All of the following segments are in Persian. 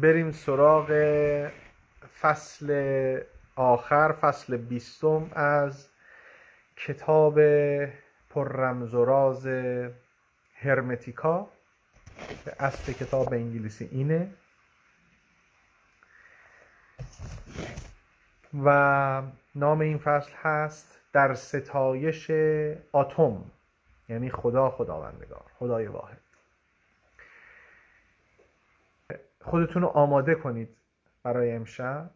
بریم سراغ فصل آخر فصل بیستم از کتاب پر رمز و راز هرمتیکا اصل کتاب انگلیسی اینه. و نام این فصل هست در ستایش آتم یعنی خدا خداوندگار خدای واحد. خودتون رو آماده کنید برای امشب.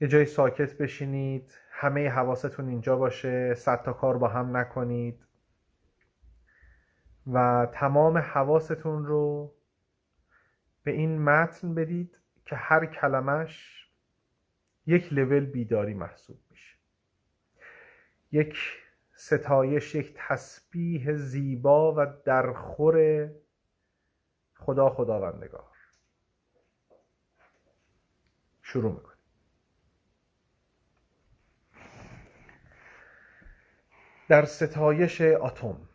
یه جای ساکت بشینید همه حواستون اینجا باشه صد تا کار با هم نکنید و تمام حواستون رو به این متن بدید که هر کلمش یک لول بیداری محسوب میشه. یک ستایش یک تسبیح زیبا و درخور خدا خداوندگار. شروع می‌کنیم. در ستایش اتم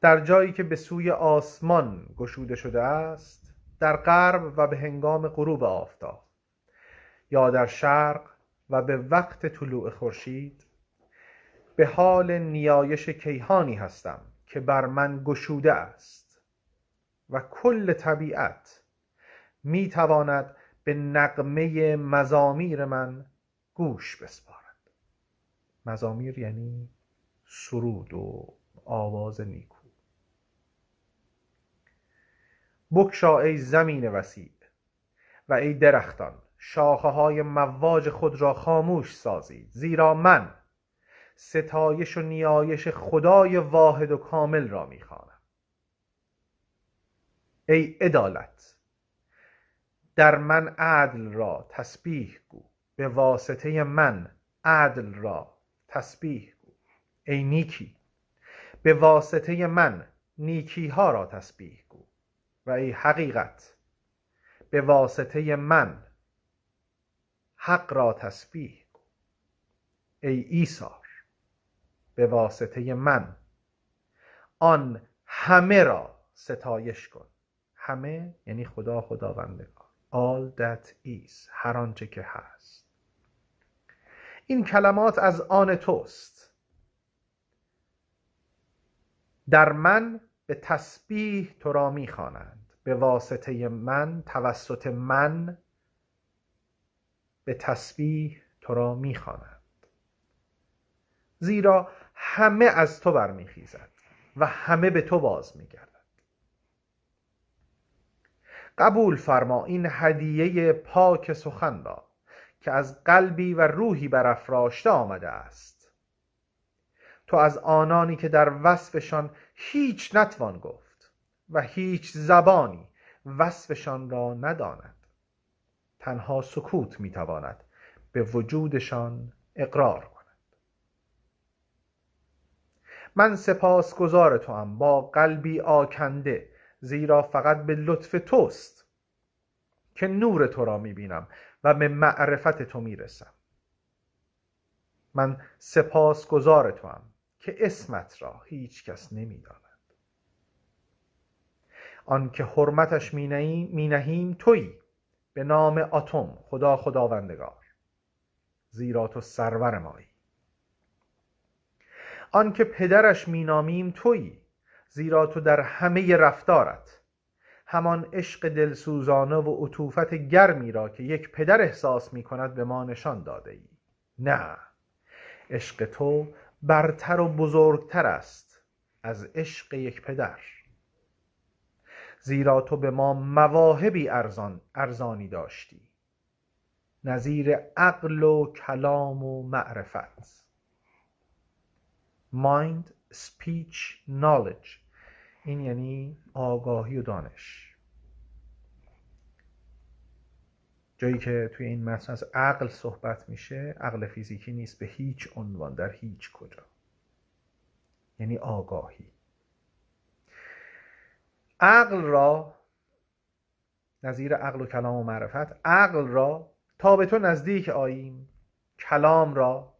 در جایی که به سوی آسمان گشوده شده است در غرب و به هنگام غروب آفتاب یا در شرق و به وقت طلوع خورشید به حال نیایش کیهانی هستم. که بر من گشوده است و کل طبیعت می تواند به نقمه مزامیر من گوش بسپارد. مزامیر یعنی سرود و آواز نیکو. بکشا ای زمین وسیع و ای درختان شاخه های مواج خود را خاموش سازید زیرا من ستایش و نیایش خدای واحد و کامل را می‌خوانم ای عدالت در من عدل را تسبیح گو. به واسطه من عدل را تسبیح گو. ای نیکی به واسطه من نیکی ها را تسبیح گو. و ای حقیقت به واسطه من حق را تسبیح گو. ای ایثار به واسطه من. آن همه را ستایش کن. همه یعنی خدا خداوندگار. All that is هر آنچه که هست. این کلمات از آن توست. در من به تسبیح تو را می‌خوانند به واسطه من توسط من به تسبیح تو را می‌خوانند زیرا همه از تو برمیخیزد و همه به تو باز میگردد. قبول فرما این هدیه پاک سخن را که از قلبی و روحی برافراشته آمده است. تو از آنانی که در وصفشان هیچ نتوان گفت و هیچ زبانی وصفشان را نداند. تنها سکوت می‌تواند به وجودشان اقرار کند. من سپاسگزار توام با قلبی آکنده زیرا فقط به لطف توست که نور تو را می‌بینم و به معرفت تو می‌رسم. من سپاسگزار توام که اسمت را هیچ کس نمی‌داند. آن که حرمتش می نهیم تویی به نام آتم خدا خداوندگار. زیرا تو سرور مایی. آن که پدرش مینامیم تویی زیرا تو در همه رفتارت. همان عشق دلسوزانه و عطوفت گرمی را که یک پدر احساس می کند به ما نشان داده ای نه عشق تو برتر و بزرگتر است از عشق یک پدر. زیرا تو به ما مواهبی ارزان ارزانی داشتی. نظیر عقل و کلام و معرفت. Mind speech knowledge. این یعنی آگاهی و دانش. جایی که توی این متن از عقل صحبت میشه عقل فیزیکی نیست به هیچ عنوان. در هیچ کجا. یعنی آگاهی. عقل را نظیر عقل و کلام و معرفت عقل را تا به تو نزدیک آییم. کلام را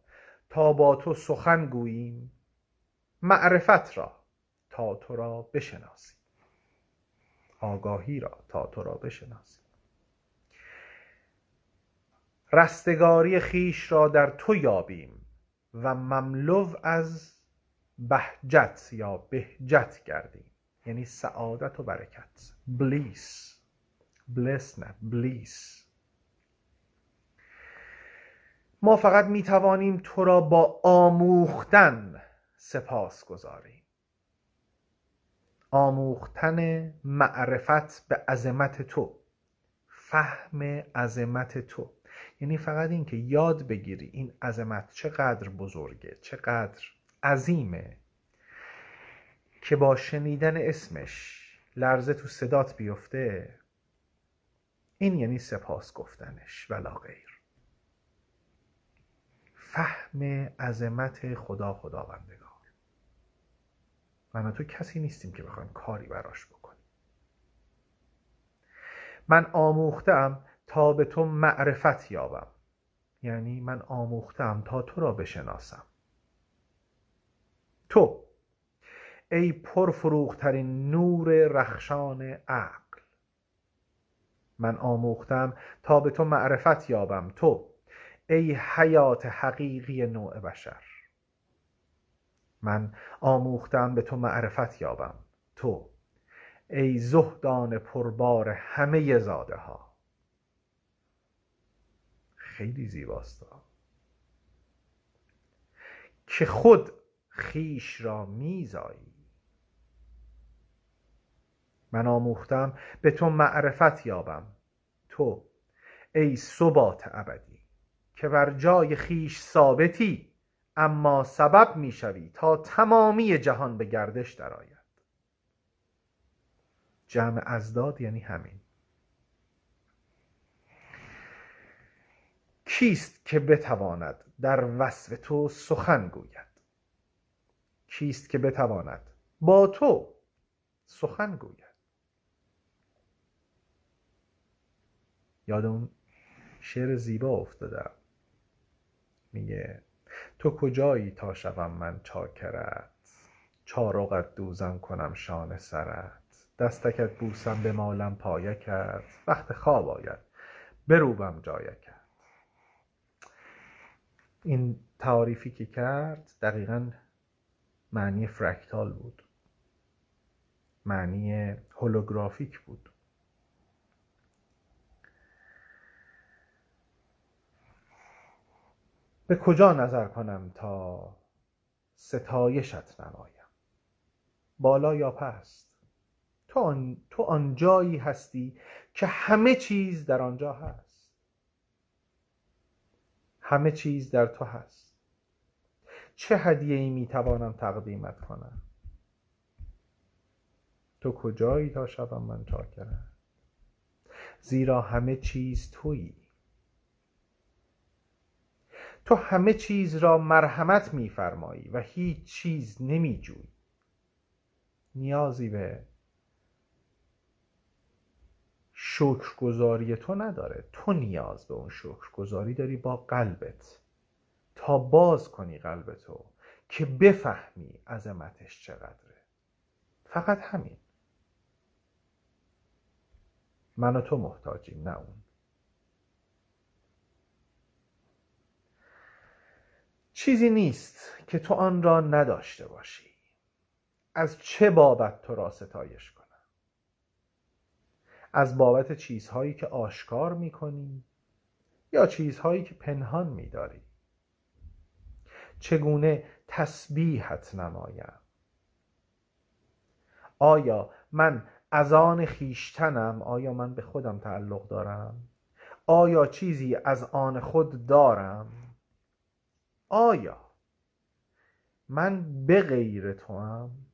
تا با تو سخن گوییم. معرفت را تا تو را بشناسیم آگاهی را تا تو را بشناسیم رستگاری خیش را در تو یابیم و مملو از بهجت یا بهجت گردیم. یعنی سعادت و برکت. بلیس بلیس نه بلیس ما فقط می توانیم تو را با آموختن سپاس گذاریم آموختن معرفت به عظمت تو فهم عظمت تو. یعنی فقط این که یاد بگیری این عظمت چقدر بزرگه چقدر عظیمه که با شنیدن اسمش لرزه تو صدات بیفته. این یعنی سپاس گفتنش ولا غیر. فهم عظمت خدا خداوندگار. من تو کسی نیستیم که بخوایم کاری براش بکنیم. من آموختم تا به تو معرفت یابم. یعنی من آموختم تا تو را بشناسم. تو ای پرفروخترین نور رخشان عقل. من آموختم تا به تو معرفت یابم. تو ای حیات حقیقی نوع بشر. من آموختم به تو معرفت یابم. تو ای زهدان پربار همه زاده ها خیلی زیباست. که خود خیش را میزایی. من آموختم به تو معرفت یابم. تو ای ثبات ابدی که بر جای خیش ثابتی. اما سبب می‌شوی تا تمامی جهان به گردش درآید. جمع ازداد یعنی همین. کیست که بتواند در وصف تو سخن گوید؟ کیست که بتواند با تو سخن گوید؟ یاد اون شعر زیبا افتادم. میگه تو کجایی تا شوم من چاکرت؟ چارقت دوزم کنم شانه سرت. دستکت بوسم به مالم پایکت. وقت خواب آید بروبم جایکت. این تعاریفی که کرد دقیقا معنی فرکتال بود. معنی هولوگرافیک بود. به کجا نظر کنم تا ستایشت نمایم؟ بالا یا پست؟ تو, آن، تو آنجایی هستی که همه چیز در آنجا هست. همه چیز در تو هست. چه هدیه ای می توانم تقدیمت کنم؟ تو کجایی تا شبم من چاکرم؟ زیرا همه چیز تویی. تو همه چیز را مرحمت میفرمایی و هیچ چیز نمیجویی. نیازی به شکرگزاری تو نداره. تو نیاز به اون شکرگزاری داری با قلبت. تا باز کنی قلب تو که بفهمی عظمتش چقدره. فقط همین. من و تو محتاجیم نه اون. چیزی نیست که تو آن را نداشته باشی. از چه بابت تو را ستایش کنم؟ از بابت چیزهایی که آشکار می‌کنی یا چیزهایی که پنهان میداری؟ چگونه تسبیحت نمایم؟ آیا من از آن خیشتنم آیا من به خودم تعلق دارم؟ آیا چیزی از آن خود دارم؟ آیا من به غیر تو هم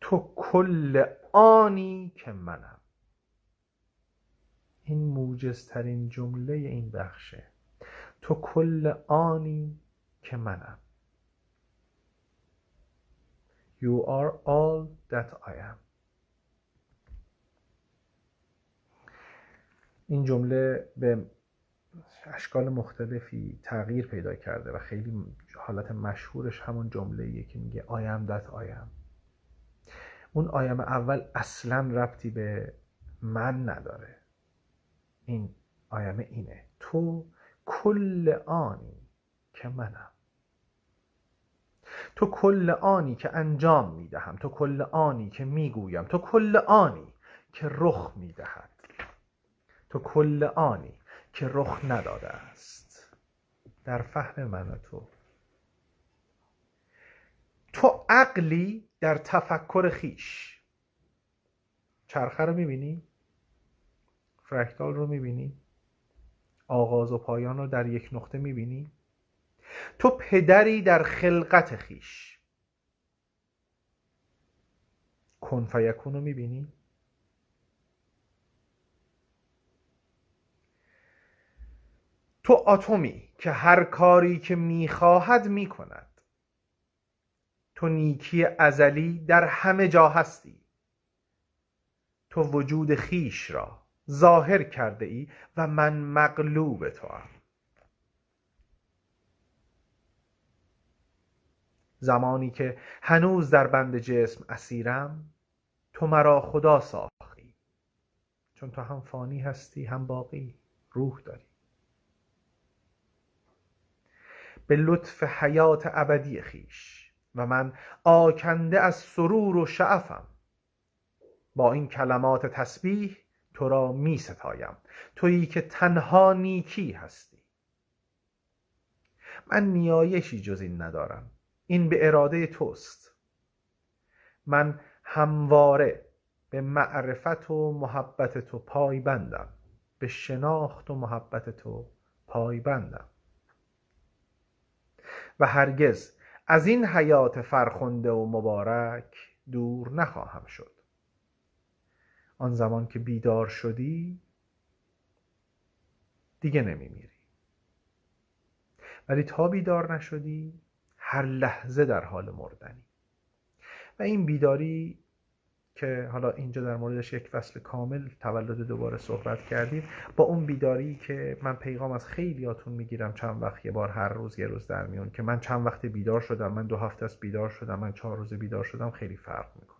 تو کل آنی که منم. این موجزترین جمله این بخشه. تو کل آنی که منم. You are all that I am. این جمله به اشکال مختلفی تغییر پیدا کرده و خیلی حالت مشهورش همون جمله که میگه آیم دت آیم اون آیم اول اصلا ربطی به من نداره. این آیم اینه. تو کل آنی که منم. تو کل آنی که انجام می‌دهم. تو کل آنی که می‌گویم. تو کل آنی که رخ می‌دهد. تو کل آنی که رخ نداده است در فهم من و تو تو عقلی در تفکر خیش چرخه رو می‌بینی؟ فرکتال رو می‌بینی؟ آغاز و پایان رو در یک نقطه می‌بینی؟ تو پدری در خلقت خیش کن فیکون رو می‌بینی؟ تو اتمی که هر کاری که می‌خواهد می‌کند. تو نیکی ازلی در همه جا هستی. تو وجود خیش را ظاهر کرده ای و من مغلوب تو هم. زمانی که هنوز در بند جسم اسیرم تو مرا خدا ساختی. چون تو هم فانی هستی هم باقی روح داری. به لطف حیات ابدی خیش و من آکنده از سرور و شعفم. با این کلمات تسبیح تو را می ستایم. تویی که تنها نیکی هستی. من نیایشی جز این ندارم. این به اراده توست. من همواره به معرفت و محبت تو پای بندم به شناخت و محبت تو پای بندم و هرگز از این حیات فرخنده و مبارک دور نخواهم شد. آن زمان که بیدار شدی دیگه نمیمیری. ولی تا بیدار نشدی هر لحظه در حال مردنی. و این بیداری که حالا اینجا در موردش یک فصل کامل تولد دوباره صحبت کردیم. با اون بیداری که من پیغام از خیلیاتون می‌گیرم چند وقت یه بار هر روز یه روز در میون که من چند وقت بیدار شدم من دو هفته است بیدار شدم من چهار روز بیدار شدم خیلی فرق می‌کنه.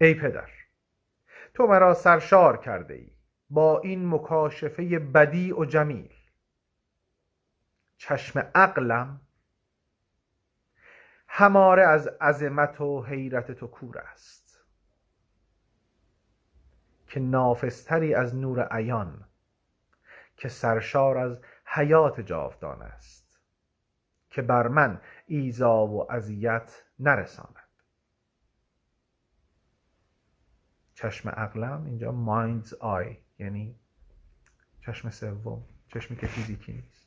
ای پدر تو مرا سرشار کرده ای با این مکاشفه بدیع و جمیل. چشم عقلم هماره از عظمت و حیرت تو کور است. که نافستری از نور عیان که سرشار از حیات جاودان است. که بر من ایزا و اذیت نرساند. چشم عقلم اینجا mind's eye یعنی چشم سوم چشمی که فیزیکی نیست.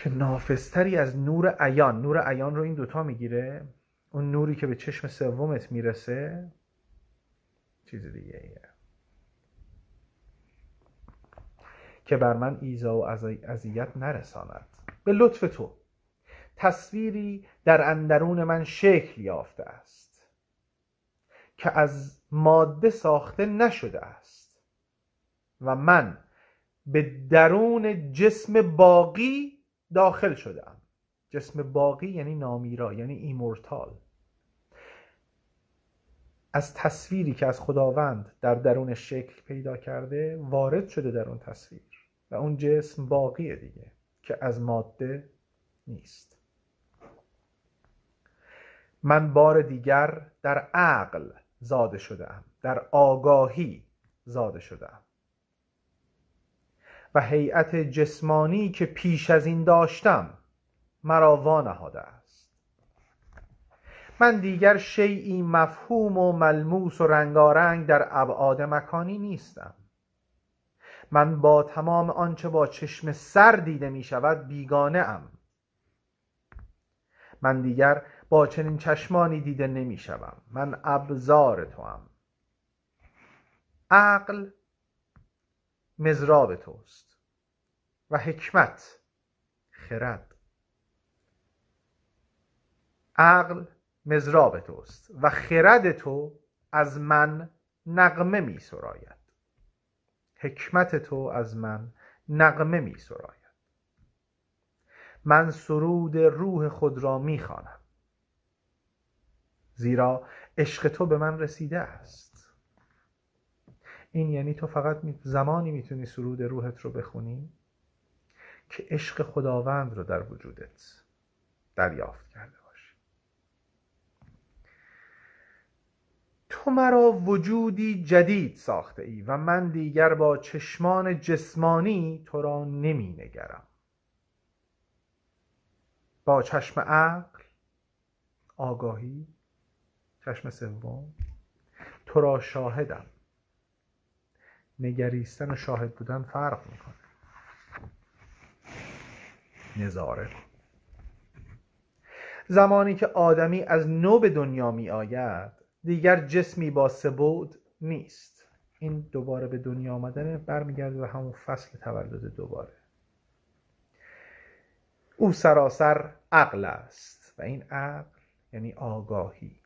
که نافذتری از نور عیان نور عیان رو این دوتا می‌گیره؟ اون نوری که به چشم سومت می‌رسه؟ چیز دیگه ایه. که بر من ایزا و اذیت نرساند. به لطف تو. تصویری در اندرون من شکل یافته است. که از ماده ساخته نشده است. و من به درون جسم باقی داخل شدم. جسم باقی یعنی نامیرا یعنی ایمورتال. از تصویری که از خداوند در درون شکل پیدا کرده وارد شده در اون تصویر. و اون جسم باقیه دیگه که از ماده نیست. من بار دیگر در عقل زاده شدم در آگاهی زاده شدم و هیئت جسمانی که پیش از این داشتم مرا وانهاده است. من دیگر شیعی مفهوم و ملموس و رنگارنگ در ابعاد مکانی نیستم. من با تمام آنچه با چشم سر دیده می شود بیگانه ام. من دیگر با چنین چشمانی دیده نمی شوم. من ابزار تو هم. عقل مزراب توست و حکمت خرد. عقل مزراب توست و خرد تو از من نقمه می سراید. حکمت تو از من نقمه می سراید. من سرود روح خود را می خوانم. زیرا عشق تو به من رسیده است. این یعنی تو فقط زمانی می‌تونی سرود روحت رو بخونی که عشق خداوند رو در وجودت دریافت کرده باشی. تو مرا وجودی جدید ساخته ای و من دیگر با چشمان جسمانی تو را نمی نگرم. با چشم عقل آگاهی چشم سوم تو را شاهدم. نگریستن و شاهد بودن فرق می‌کنه. نظاره. زمانی که آدمی از نو به دنیا می آید دیگر جسمی با سبود نیست. این دوباره به دنیا آمدن برمیگرده به همون فصل تولد دوباره. او سراسر عقل است و این عقل یعنی آگاهی.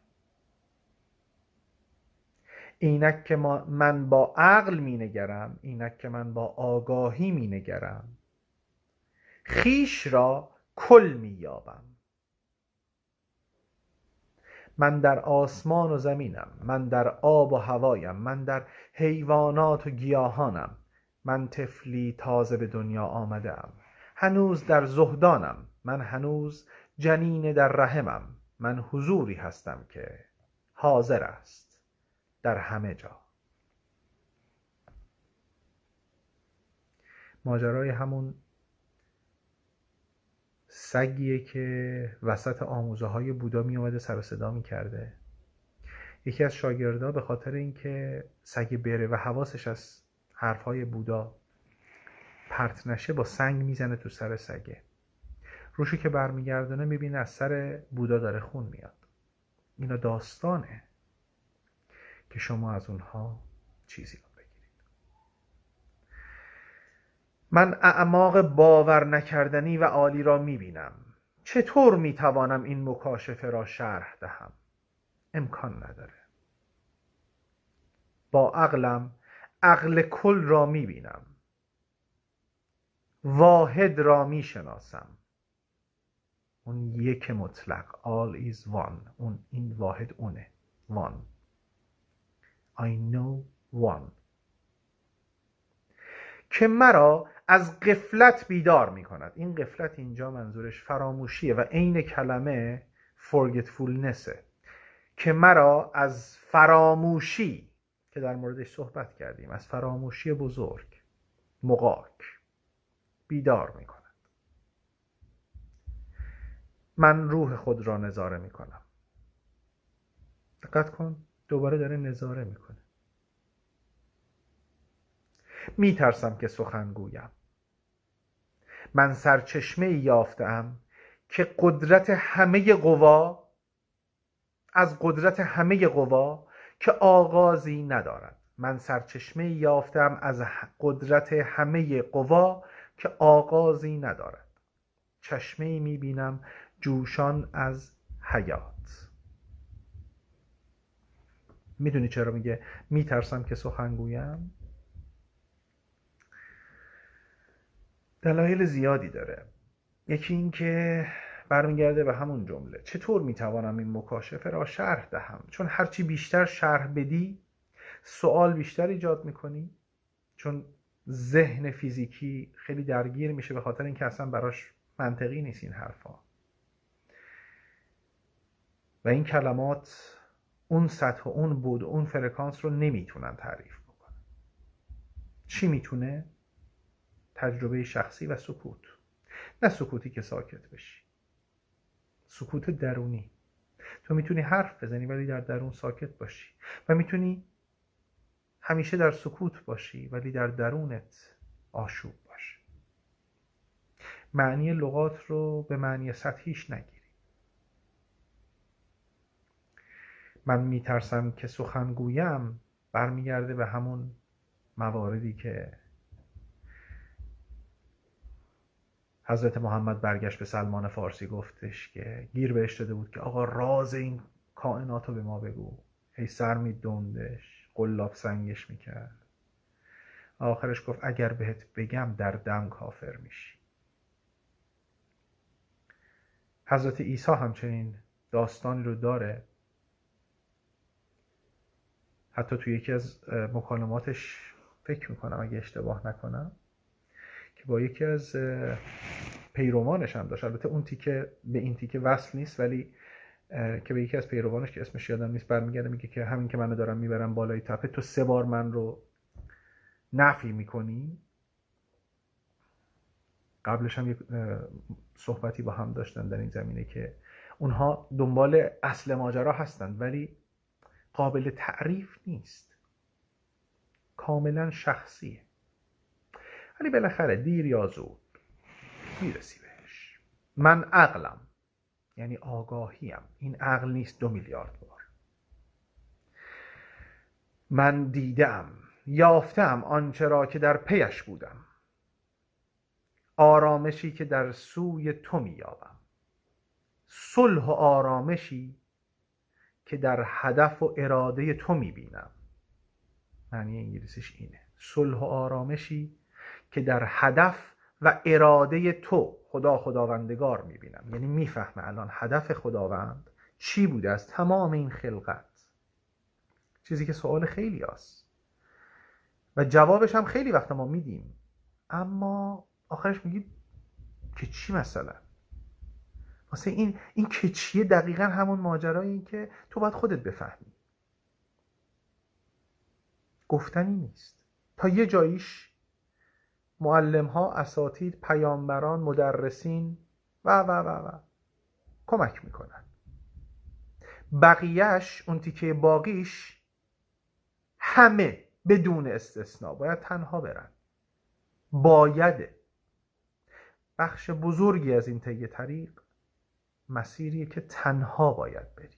اینک که من با عقل می نگرم اینک که من با آگاهی می نگرم خیش را کل می یابم من در آسمان و زمینم من در آب و هوایم من در حیوانات و گیاهانم. من طفلی تازه به دنیا آمده هنوز در زهدانم من هنوز جنین در رحمم. من حضوری هستم که حاضر است. در همه جا. ماجرای همون سگیه که وسط آموزه های بودا می اومده سر صدا می کرده یکی از شاگردا به خاطر اینکه سگ بره و حواسش از حرفهای بودا پرت نشه با سنگ می‌زنه تو سر سگه. روشو که برمیگردونه می‌بینه از سر بودا داره خون میاد. اینا داستانه. که شما از اونها چیزی رو بگیرید. من اعماق باور نکردنی و عالی را می‌بینم. چطور می‌توانم این مکاشفه را شرح دهم؟ امکان نداره. با عقلم عقل کل را می‌بینم. واحد را می‌شناسم. اون یک مطلق. All is one. اون این واحد اونه. One. I know one. که مرا از قفلت بیدار می کند این قفلت اینجا منظورش فراموشیه و عین کلمه forgetfulness که مرا از فراموشی که در موردش صحبت کردیم از فراموشی بزرگ مقاک بیدار می کند من روح خود را نظاره می کنم دقت کن. دوباره داره نظاره می‌کنه. میترسم که سخن گویم. من سرچشمه یافتم که قدرت همه قوا از قدرت همه قوا که آغازی ندارد. من سرچشمه یافتم از قدرت همه قوا که آغازی ندارد. چشمه می‌بینم جوشان از حیات. می‌دونی چرا میگه؟ میترسم که سخن گویم. دلایل زیادی داره. یکی این که برمیگرده به همون جمله چطور می‌توانم این مکاشفه را شرح دهم؟ چون هرچی بیشتر شرح بدی سوال بیشتر ایجاد می‌کنی. چون ذهن فیزیکی خیلی درگیر میشه به خاطر اینکه اصلا براش منطقی نیست این حرفا. و این کلمات اون سطح و اون بود و اون فرکانس رو نمی‌تونن تعریف بکنن. چی می‌تونه؟ تجربه شخصی و سکوت. نه سکوتی که ساکت بشی. سکوت درونی. تو می‌تونی حرف بزنی ولی در درون ساکت باشی. و می‌تونی همیشه در سکوت باشی ولی در درونت آشوب باشی. معنی لغات رو به معنی سطحیش نگیر من میترسم که سخنگویم برمیگرده به همون مواردی که حضرت محمد برگشت به سلمان فارسی گفتش که گیر بهش داده بود که آقا راز این کائنات رو به ما بگو. هی سر می دوندش قلاب سنگش می‌کرد. آخرش گفت اگر بهت بگم در دم کافر میشی. حضرت عیسی همچنین داستانی رو داره. حتی توی یکی از مکالماتش فکر می‌کنم اگه اشتباه نکنم که با یکی از پیروانش هم داشت. البته اون تیکه به این تیکه وصل نیست ولی که به یکی از پیروانش که اسمش یادم نیست برمیگرده میگه که همین که منو دارم می‌برم بالای تپه تو سه بار من رو نفی می‌کنی؟ قبلش هم یک صحبتی با هم داشتن در این زمینه که اونها دنبال اصل ماجرا هستند ولی قابل تعریف نیست. کاملا شخصیه. ولی بالاخره دیر یا زود می‌رسی بهش. من عقلم یعنی آگاهیم. این عقل نیست دو میلیارد بار. من دیدم یافتم آنچه را که در پیش بودم. آرامشی که در سوی تو مییابم. صلح و آرامشی که در هدف و اراده تو می‌بینم. معنی انگلیسیش اینه. صلح و آرامشی که در هدف و اراده تو خدا خداوندگار می‌بینم. یعنی می‌فهمه الان هدف خداوند چی بوده از تمام این خلقت. چیزی که سوال خیلی هست و جوابش هم خیلی وقت ما میدیم. اما آخرش میگید که چی مثلا؟ واسه این این که چیه؟ دقیقا همون ماجرایی که تو باید خودت بفهمی. گفتنی نیست. تا یه جاییش معلم ها اساتید پیامبران مدرسین و و و و کمک می‌کنن. بقیهش اون تیکه باقیش همه بدون استثنا باید تنها برن. بایده. بخش بزرگی از این طی طریق مسیریه که تنها باید بری.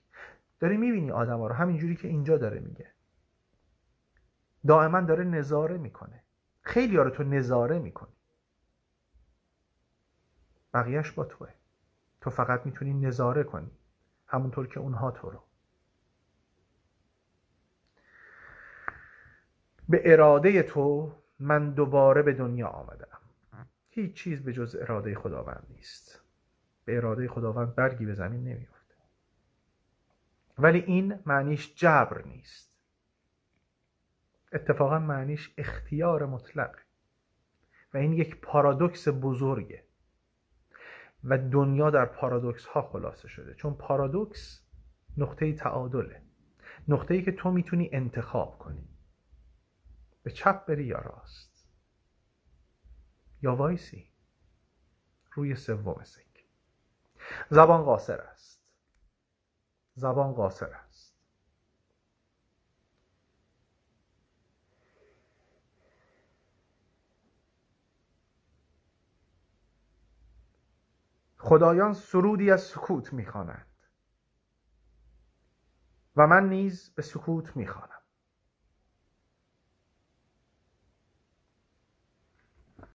داری می‌بینی آدم ها رو همینجوری که اینجا داره میگه. دائما داره نظاره می‌کنه. خیلی ها رو تو نظاره می‌کنی. بقیهش با توه. تو فقط می‌تونی نظاره کنی. همونطور که اونها تو رو. به اراده تو من دوباره به دنیا آمدم. هیچ چیز به جز اراده خداوند نیست. به اراده خداوند برگی به زمین نمیافته. ولی این معنیش جبر نیست. اتفاقا معنیش اختیار مطلق. و این یک پارادوکس بزرگه. و دنیا در پارادوکس ها خلاصه شده. چون پارادوکس نقطه تعادله. نقطه ای که تو می‌تونی انتخاب کنی. به چپ بری یا راست. یا وایسی. روی سوم سنگ زبان قاصر است. زبان قاصر است. خدایان سرودی از سکوت می‌خوانند و من نیز به سکوت می‌خوانم.